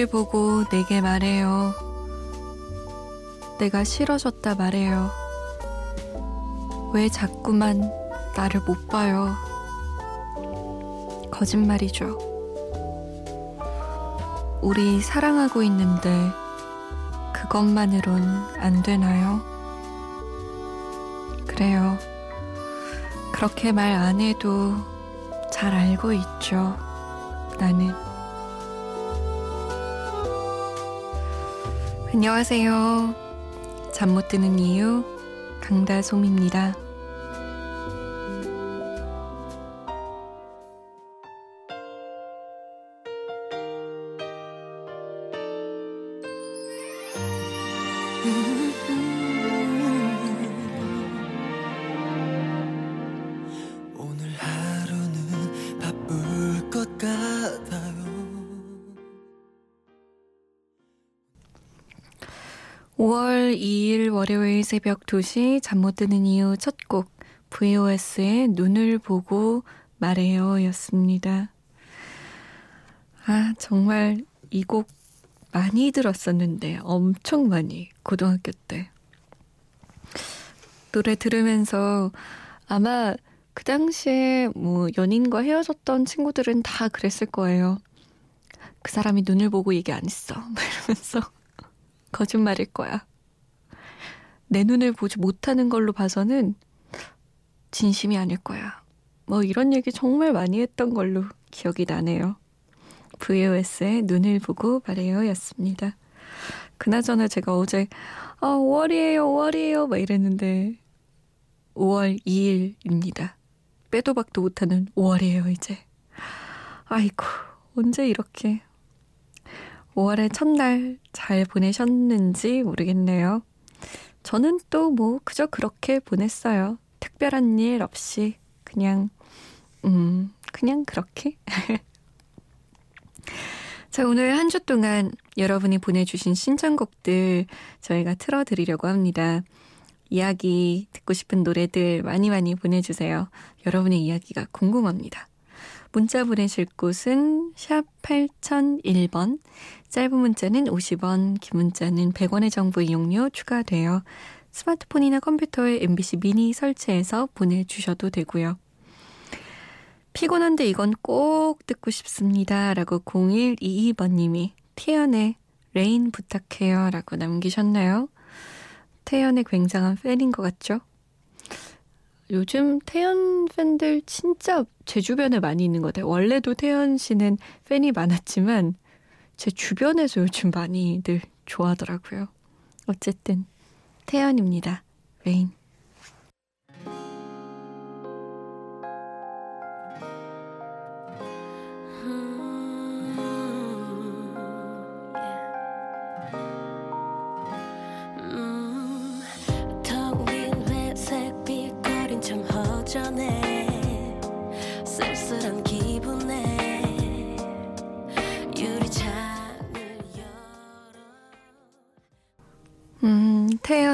눈을 보고 내게 말해요. 내가 싫어졌다 말해요. 왜 자꾸만 나를 못 봐요? 거짓말이죠. 우리 사랑하고 있는데 그것만으론 안 되나요? 그래요. 그렇게 말 안 해도 잘 알고 있죠. 나는. 안녕하세요. 잠 못 드는 이유 강다솜입니다. 새벽 2시 잠 못 드는 이유 첫 곡 VOS의 눈을 보고 말해요 였습니다. 아, 정말 이 곡 많이 들었었는데 엄청 많이 고등학교 때 노래 들으면서 아마 그 당시에 뭐 연인과 헤어졌던 친구들은 다 그랬을 거예요. 그 사람이 눈을 보고 얘기 안 했어. 막 이러면서 거짓말일 거야. 내 눈을 보지 못하는 걸로 봐서는 진심이 아닐 거야. 뭐 이런 얘기 정말 많이 했던 걸로 기억이 나네요. VOS의 눈을 보고 말해요 였습니다. 그나저나 제가 어제 아 5월이에요 5월이에요 막 이랬는데 5월 2일입니다. 빼도 박도 못하는 5월이에요 이제. 아이고 언제 이렇게 5월의 첫날 잘 보내셨는지 모르겠네요. 저는 또 뭐 그저 그렇게 보냈어요. 특별한 일 없이 그냥 음 그냥 그렇게 자, 오늘 한 주 동안 여러분이 보내주신 신청곡들 저희가 틀어드리려고 합니다. 이야기, 듣고 싶은 노래들 많이 많이 보내주세요. 여러분의 이야기가 궁금합니다. 문자 보내실 곳은 샵 8001번, 짧은 문자는 50원, 긴 문자는 100원의 정보 이용료 추가되어 스마트폰이나 컴퓨터에 MBC 미니 설치해서 보내주셔도 되고요. 피곤한데 이건 꼭 듣고 싶습니다. 라고 0122번님이 태연의 Rain 부탁해요. 라고 남기셨나요? 태연의 굉장한 팬인 것 같죠? 요즘 태연 팬들 진짜 제 주변에 많이 있는 것 같아요. 원래도 태연 씨는 팬이 많았지만 제 주변에서 요즘 많이들 좋아하더라고요. 어쨌든 태연입니다. Rain.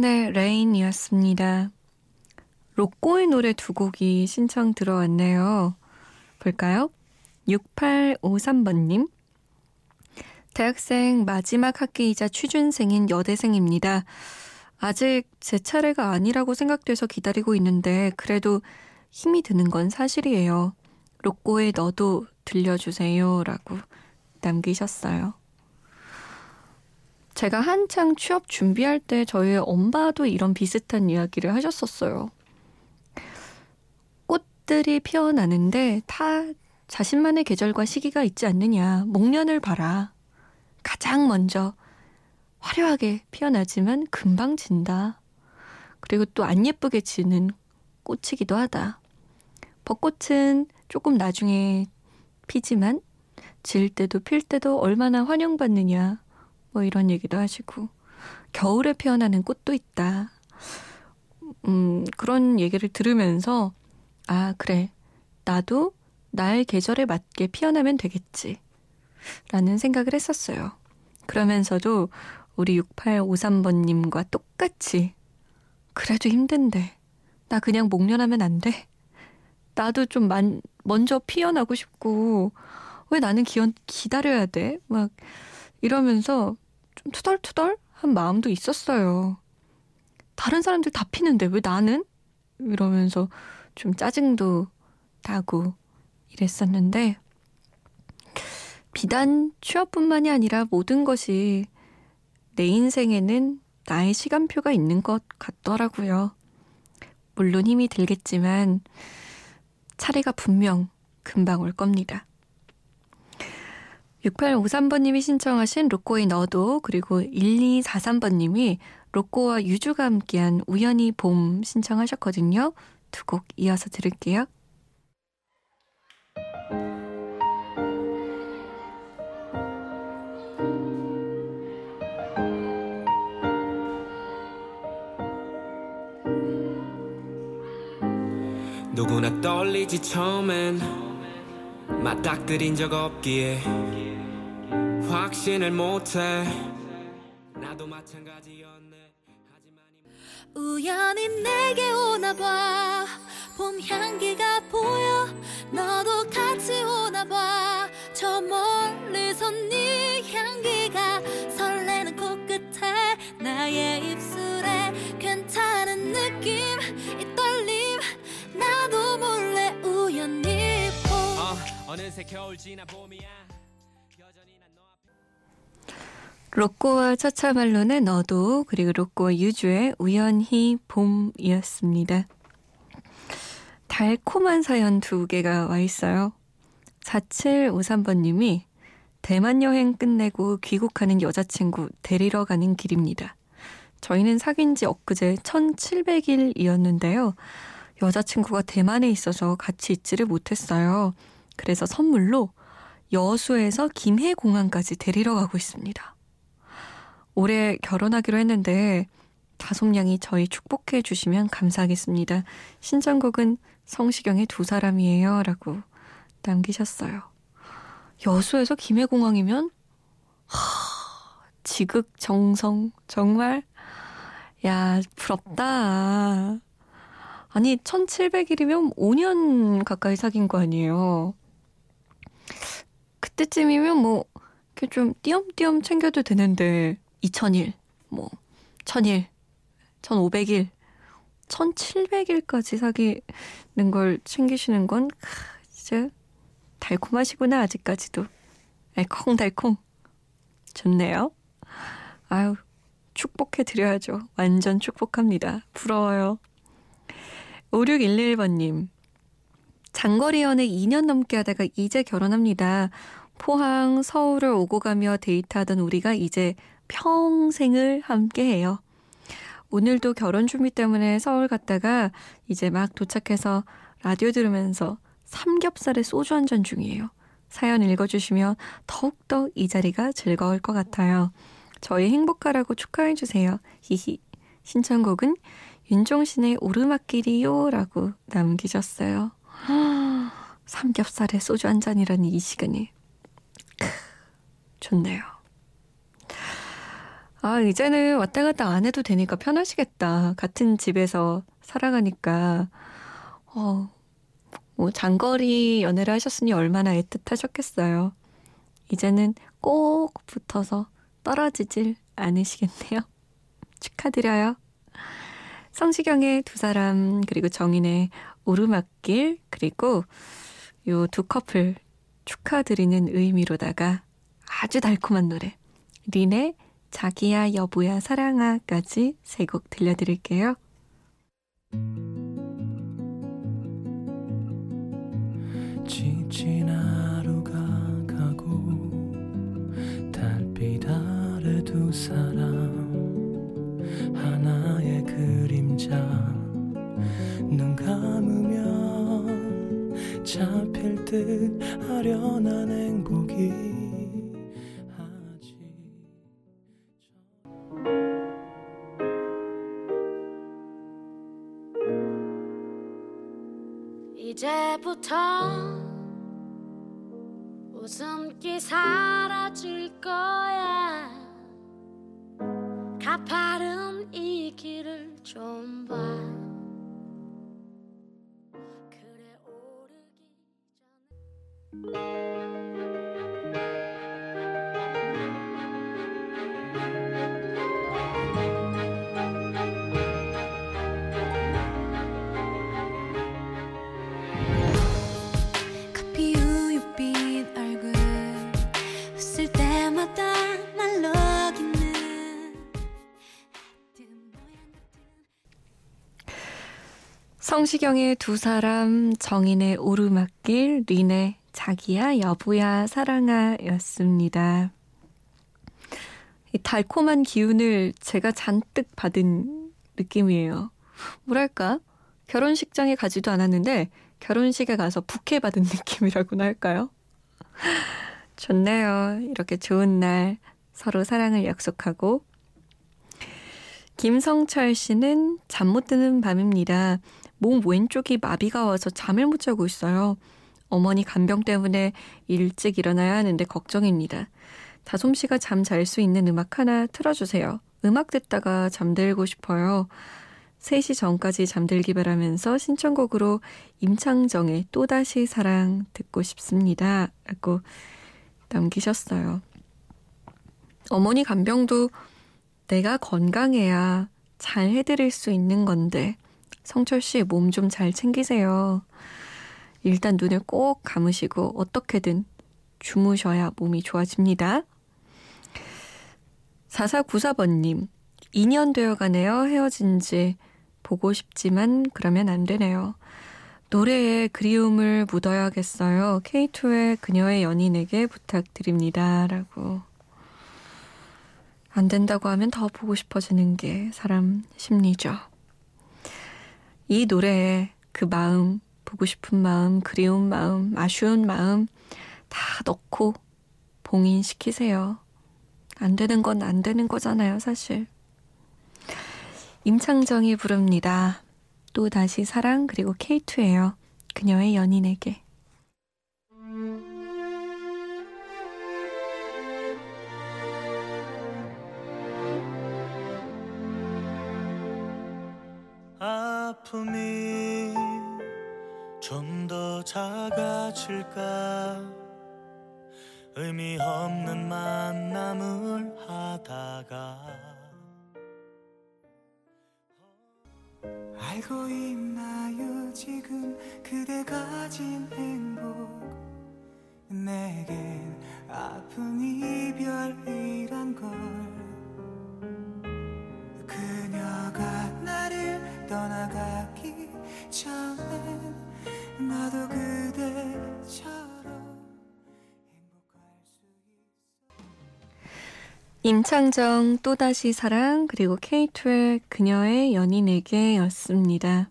태연의 레인이었습니다. 로꼬의 노래 두 곡이 신청 들어왔네요. 볼까요? 6853번님. 대학생 마지막 학기이자 취준생인 여대생입니다. 아직 제 차례가 아니라고 생각돼서 기다리고 있는데 그래도 힘이 드는 건 사실이에요. 로꼬의 너도 들려주세요. 라고 남기셨어요. 제가 한창 취업 준비할 때 저희 엄마도 이런 비슷한 이야기를 하셨었어요. 꽃들이 피어나는데 다 자신만의 계절과 시기가 있지 않느냐. 목련을 봐라. 가장 먼저 화려하게 피어나지만 금방 진다. 그리고 또 안 예쁘게 지는 꽃이기도 하다. 벚꽃은 조금 나중에 피지만 질 때도 필 때도 얼마나 환영받느냐. 뭐 이런 얘기도 하시고 겨울에 피어나는 꽃도 있다. 음, 그런 얘기를 들으면서 아, 그래. 나도 나의 계절에 맞게 피어나면 되겠지. 라는 생각을 했었어요. 그러면서도 우리 6853번님과 똑같이 그래도 힘든데 나 그냥 목련하면 안 돼? 나도 좀 만, 먼저 피어나고 싶고 왜 나는 기, 기다려야 돼? 막 이러면서 좀 투덜투덜한 마음도 있었어요. 다른 사람들 다 피는데 왜 나는? 이러면서 좀 짜증도 나고 이랬었는데 비단 취업뿐만이 아니라 모든 것이 내 인생에는 나의 시간표가 있는 것 같더라고요. 물론 힘이 들겠지만 차례가 분명 금방 올 겁니다. 6853번님이 신청하신 로꼬의 너도 그리고 1243번님이 로꼬와 유주가 함께한 우연히 봄 신청하셨거든요. 두 곡 이어서 들을게요. 누구나 떨리지 처음엔 맞닥뜨린 적 없기에 확신을 못해. 나도 마찬가지였네. 하지만 이 우연히 내게 오나봐. 봄 향기가 보여. 너도 같이 오나봐. 저 멀리서 네 향기가 설레는 코끝에 나의 입술에 괜찮은 느낌 이 떨림. 나도 몰래 우연히 봄. 어, 어느새 겨울 지나 봄이야 로꼬와 차차말론의 너도 그리고 로꼬와 유주의 우연히 봄이었습니다. 달콤한 사연 두 개가 와 있어요. 4753번님이 대만 여행 끝내고 귀국하는 여자친구 데리러 가는 길입니다. 저희는 사귄 지 엊그제 1700일이었는데요. 여자친구가 대만에 있어서 같이 있지를 못했어요. 그래서 선물로 여수에서 김해공항까지 데리러 가고 있습니다. 올해 결혼하기로 했는데 다솜양이 저희 축복해 주시면 감사하겠습니다. 신청곡은 성시경의 두 사람이에요. 라고 남기셨어요. 여수에서 김해공항이면 하, 지극정성 정말 야 부럽다. 아니 1700일이면 5년 가까이 사귄 거 아니에요. 그때쯤이면 뭐 이렇게 좀 띄엄띄엄 챙겨도 되는데 2000일, 뭐 1000일, 1500일, 1700일까지 사귀는 걸 챙기시는 건 크, 진짜 달콤하시구나 아직까지도 알콩달콩 좋네요. 아유 축복해 드려야죠. 완전 축복합니다. 부러워요. 5611번님 장거리 연애 2년 넘게 하다가 이제 결혼합니다. 포항, 서울을 오고 가며 데이트하던 우리가 이제 평생을 함께 해요. 오늘도 결혼 준비 때문에 서울 갔다가 이제 막 도착해서 라디오 들으면서 삼겹살에 소주 한 잔 중이에요. 사연 읽어주시면 더욱더 이 자리가 즐거울 것 같아요. 저희 행복하라고 축하해주세요. 히히. 신청곡은 윤종신의 오르막길이요 라고 남기셨어요. 삼겹살에 소주 한 잔이라니 이 시간이. 크, 좋네요. 아, 이제는 왔다 갔다 안 해도 되니까 편하시겠다. 같은 집에서 살아가니까. 어, 뭐, 장거리 연애를 하셨으니 얼마나 애틋하셨겠어요. 이제는 꼭 붙어서 떨어지질 않으시겠네요. 축하드려요. 성시경의 두 사람, 그리고 정인의 오르막길, 그리고 요 두 커플 축하드리는 의미로다가 아주 달콤한 노래. 린의 자기야 여보야 사랑아까지 세 곡 들려드릴게요. 지친 하루가 가고 달빛 아래 두 사람 하나의 그림자 눈 감으면 잡힐 듯 아련한 행복이 이제부터 웃음기 사라질 거야. 가파른 이 길을 좀 봐. 그래 오르기 전에 성시경의 두 사람, 정인의 오르막길, 린의 자기야, 여보야, 사랑아 였습니다. 이 달콤한 기운을 제가 잔뜩 받은 느낌이에요. 뭐랄까? 결혼식장에 가지도 않았는데 결혼식에 가서 부케 받은 느낌이라고나 할까요? 좋네요. 이렇게 좋은 날 서로 사랑을 약속하고 김성철 씨는 잠 못 드는 밤입니다. 몸 왼쪽이 마비가 와서 잠을 못 자고 있어요. 어머니 간병 때문에 일찍 일어나야 하는데 걱정입니다. 다솜 씨가 잠 잘 수 있는 음악 하나 틀어주세요. 음악 듣다가 잠들고 싶어요. 3시 전까지 잠들기 바라면서 신청곡으로 임창정의 또다시 사랑 듣고 싶습니다. 라고 남기셨어요. 어머니 간병도 내가 건강해야 잘 해드릴 수 있는 건데, 성철 씨 몸 좀 잘 챙기세요. 일단 눈을 꼭 감으시고 어떻게든 주무셔야 몸이 좋아집니다. 4494번님, 2년 되어 가네요. 헤어진 지. 보고 싶지만 그러면 안 되네요. 노래에 그리움을 묻어야겠어요. K2의 그녀의 연인에게 부탁드립니다. 라고. 안 된다고 하면 더 보고 싶어지는 게 사람 심리죠. 이 노래에 그 마음, 보고 싶은 마음, 그리운 마음, 아쉬운 마음 다 넣고 봉인시키세요. 안 되는 건 안 되는 거잖아요, 사실. 임창정이 부릅니다. 또 다시 사랑 그리고 K2예요. 그녀의 연인에게. 작아질까? 의미 없는 만남을 하다가. 알고 있나요 지금 그대 가진 행복 임창정 또다시 사랑 그리고 K2의 그녀의 연인에게 였습니다.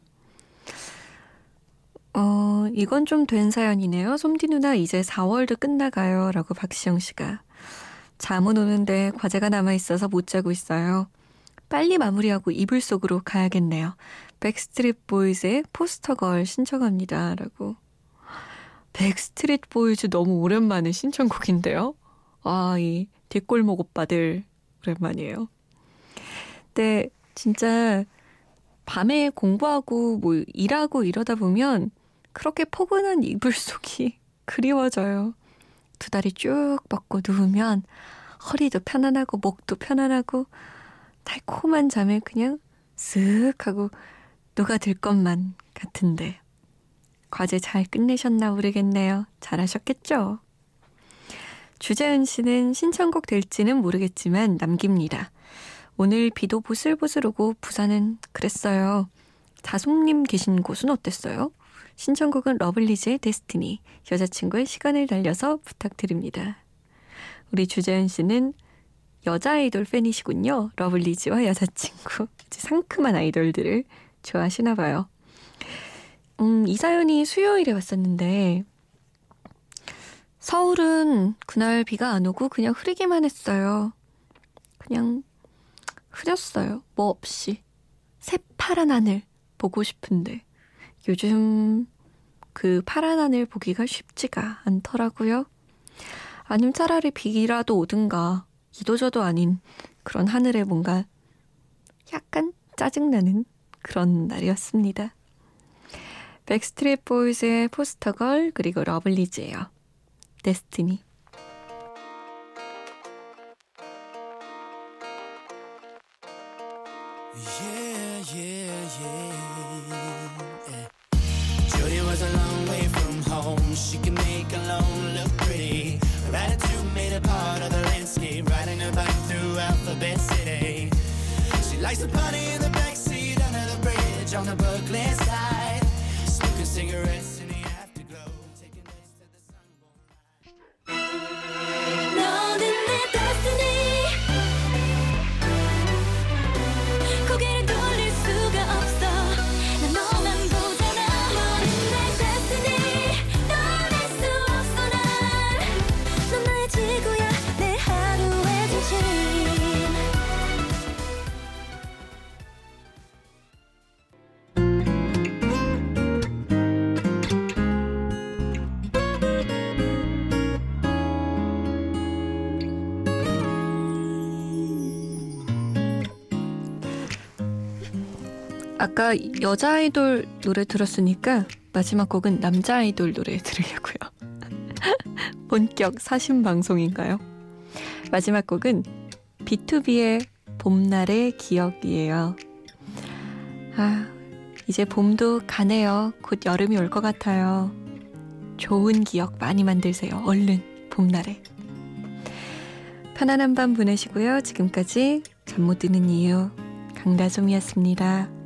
어, 이건 좀 된 사연이네요. 솜디 누나 이제 4월도 끝나가요. 라고 박시영 씨가. 잠은 오는데 과제가 남아있어서 못 자고 있어요. 빨리 마무리하고 이불 속으로 가야겠네요. 백스트릿 보이즈의 Poster Girl 신청합니다. 라고. 백스트릿 보이즈 너무 오랜만에 신청곡인데요. 아, 이 뒷골목 오빠들 오랜만이에요. 근데 진짜 밤에 공부하고 뭐 일하고 이러다 보면 그렇게 포근한 이불 속이 그리워져요. 두 다리 쭉 뻗고 누우면 허리도 편안하고 목도 편안하고 달콤한 잠에 그냥 쓱 하고 녹아들 것만 같은데 과제 잘 끝내셨나 모르겠네요. 잘하셨겠죠? 주재은 씨는 신청곡 될지는 모르겠지만 남깁니다. 오늘 비도 보슬보슬 오고 부산은 그랬어요. 다솜님 계신 곳은 어땠어요? 신청곡은 러블리즈의 Destiny, 여자친구의 시간을 달려서 부탁드립니다. 우리 주재은 씨는 여자 아이돌 팬이시군요. 러블리즈와 여자친구. 상큼한 아이돌들을 좋아하시나 봐요. 음, 이 사연이 수요일에 왔었는데, 서울은 그날 비가 안 오고 그냥 흐리기만 했어요. 그냥 흐렸어요. 뭐 없이. 새파란 하늘 보고 싶은데 요즘 그 파란 하늘 보기가 쉽지가 않더라고요. 아니면 차라리 비라도 오든가 이도저도 아닌 그런 하늘에 뭔가 약간 짜증나는 그런 날이었습니다. 백스트리트 보이즈의 포스터걸 그리고 러블리즈예요. 데 아까 여자 아이돌 노래 들었으니까 마지막 곡은 남자 아이돌 노래 들으려고요. 본격 사신 방송인가요? 마지막 곡은 B2B의 봄날의 기억이에요. 아, 이제 봄도 가네요. 곧 여름이 올 것 같아요. 좋은 기억 많이 만들세요. 얼른 봄날에. 편안한 밤 보내시고요. 지금까지 잠 못 드는 이유 강다솜이었습니다.